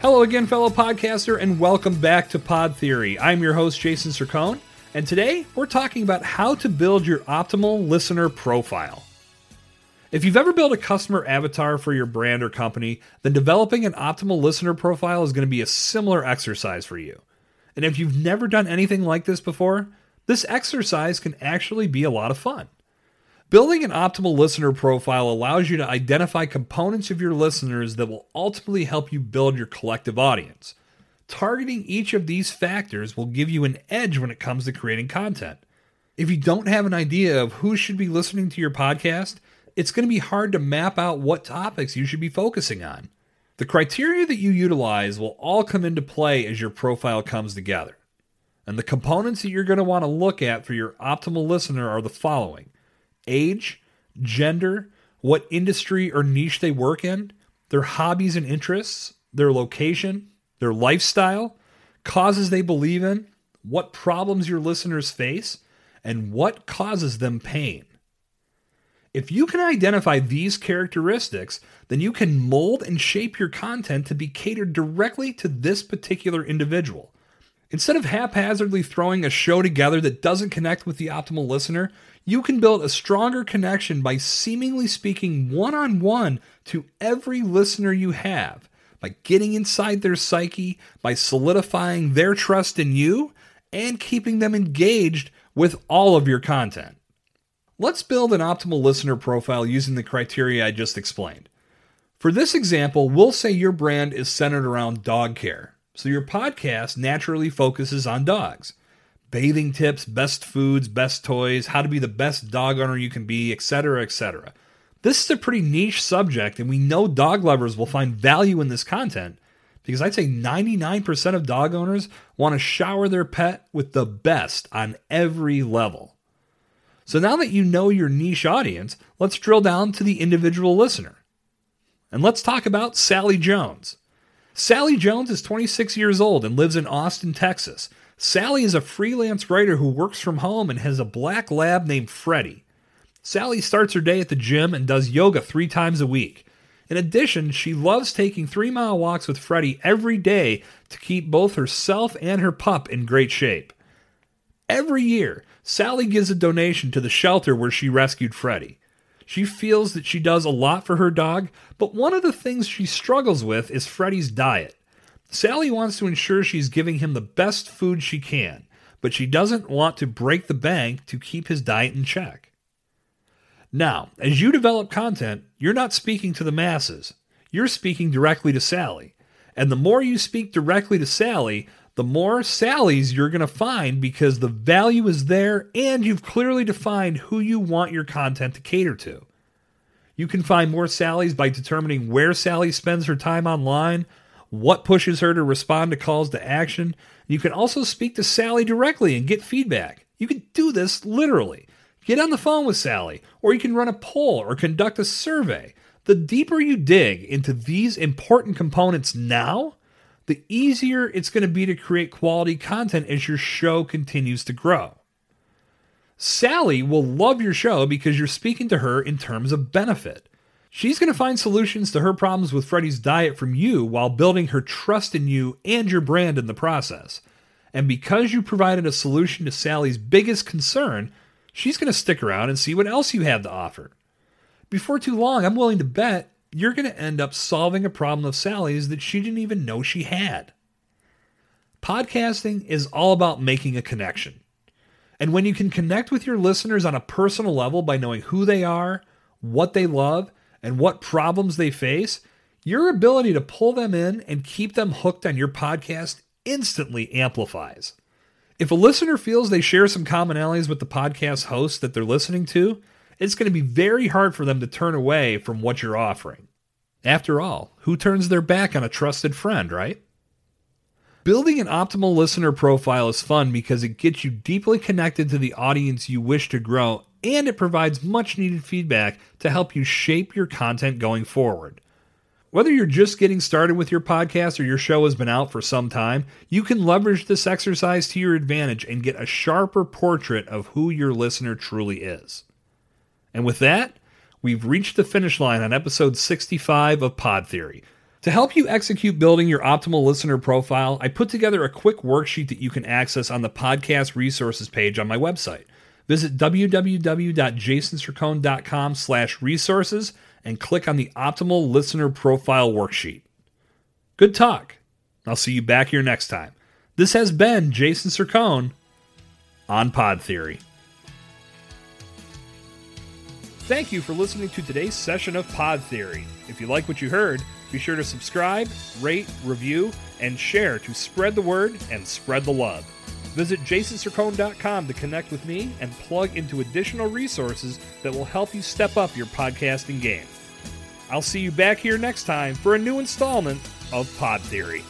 Hello again, fellow podcaster, and welcome back to Pod Theory. I'm your host, Jason Cercone, and today we're talking about how to build your optimal listener profile. If you've ever built a customer avatar for your brand or company, then developing an optimal listener profile is going to be a similar exercise for you. And if you've never done anything like this before, this exercise can actually be a lot of fun. Building an optimal listener profile allows you to identify components of your listeners that will ultimately help you build your collective audience. Targeting each of these factors will give you an edge when it comes to creating content. If you don't have an idea of who should be listening to your podcast, it's going to be hard to map out what topics you should be focusing on. The criteria that you utilize will all come into play as your profile comes together. And the components that you're going to want to look at for your optimal listener are the following age, gender, what industry or niche they work in, their hobbies and interests, their location, their lifestyle, causes they believe in, what problems your listeners face, and what causes them pain. If you can identify these characteristics, then you can mold and shape your content to be catered directly to this particular individual. Instead of haphazardly throwing a show together that doesn't connect with the optimal listener, you can build a stronger connection by seemingly speaking one on one to every listener you have, by getting inside their psyche, by solidifying their trust in you, and keeping them engaged with all of your content. Let's build an optimal listener profile using the criteria I just explained. For this example, we'll say your brand is centered around dog care. So your podcast naturally focuses on dogs. Bathing tips, best foods, best toys, how to be the best dog owner you can be, etc., etc. This is a pretty niche subject, and we know dog lovers will find value in this content because I'd say 99% of dog owners want to shower their pet with the best on every level. So now that you know your niche audience, let's drill down to the individual listener. And let's talk about Sally Jones. Sally Jones is 26 years old and lives in Austin, Texas. Sally is a freelance writer who works from home and has a black lab named Freddie. Sally starts her day at the gym and does yoga three times a week. In addition, she loves taking three mile walks with Freddie every day to keep both herself and her pup in great shape. Every year, Sally gives a donation to the shelter where she rescued Freddie. She feels that she does a lot for her dog, but one of the things she struggles with is Freddie's diet. Sally wants to ensure she's giving him the best food she can, but she doesn't want to break the bank to keep his diet in check. Now, as you develop content, you're not speaking to the masses. You're speaking directly to Sally. And the more you speak directly to Sally, the more Sally's you're going to find because the value is there and you've clearly defined who you want your content to cater to. You can find more Sally's by determining where Sally spends her time online, what pushes her to respond to calls to action. You can also speak to Sally directly and get feedback. You can do this literally. Get on the phone with Sally, or you can run a poll or conduct a survey. The deeper you dig into these important components now, the easier it's going to be to create quality content as your show continues to grow. Sally will love your show because you're speaking to her in terms of benefit. She's going to find solutions to her problems with Freddie's diet from you while building her trust in you and your brand in the process. And because you provided a solution to Sally's biggest concern, she's going to stick around and see what else you have to offer. Before too long, I'm willing to bet you're going to end up solving a problem of Sally's that she didn't even know she had. Podcasting is all about making a connection. And when you can connect with your listeners on a personal level by knowing who they are, what they love, and what problems they face, your ability to pull them in and keep them hooked on your podcast instantly amplifies. If a listener feels they share some commonalities with the podcast host that they're listening to, it's going to be very hard for them to turn away from what you're offering. After all, who turns their back on a trusted friend, right? Building an optimal listener profile is fun because it gets you deeply connected to the audience you wish to grow and it provides much needed feedback to help you shape your content going forward. Whether you're just getting started with your podcast or your show has been out for some time, you can leverage this exercise to your advantage and get a sharper portrait of who your listener truly is. And with that, we've reached the finish line on episode 65 of Pod Theory. To help you execute building your optimal listener profile, I put together a quick worksheet that you can access on the podcast resources page on my website. Visit www.jasoncercone.com slash resources and click on the Optimal Listener Profile worksheet. Good talk. I'll see you back here next time. This has been Jason Cercone on Pod Theory. Thank you for listening to today's session of Pod Theory. If you like what you heard, be sure to subscribe, rate, review, and share to spread the word and spread the love. Visit jasoncercone.com to connect with me and plug into additional resources that will help you step up your podcasting game. I'll see you back here next time for a new installment of Pod Theory.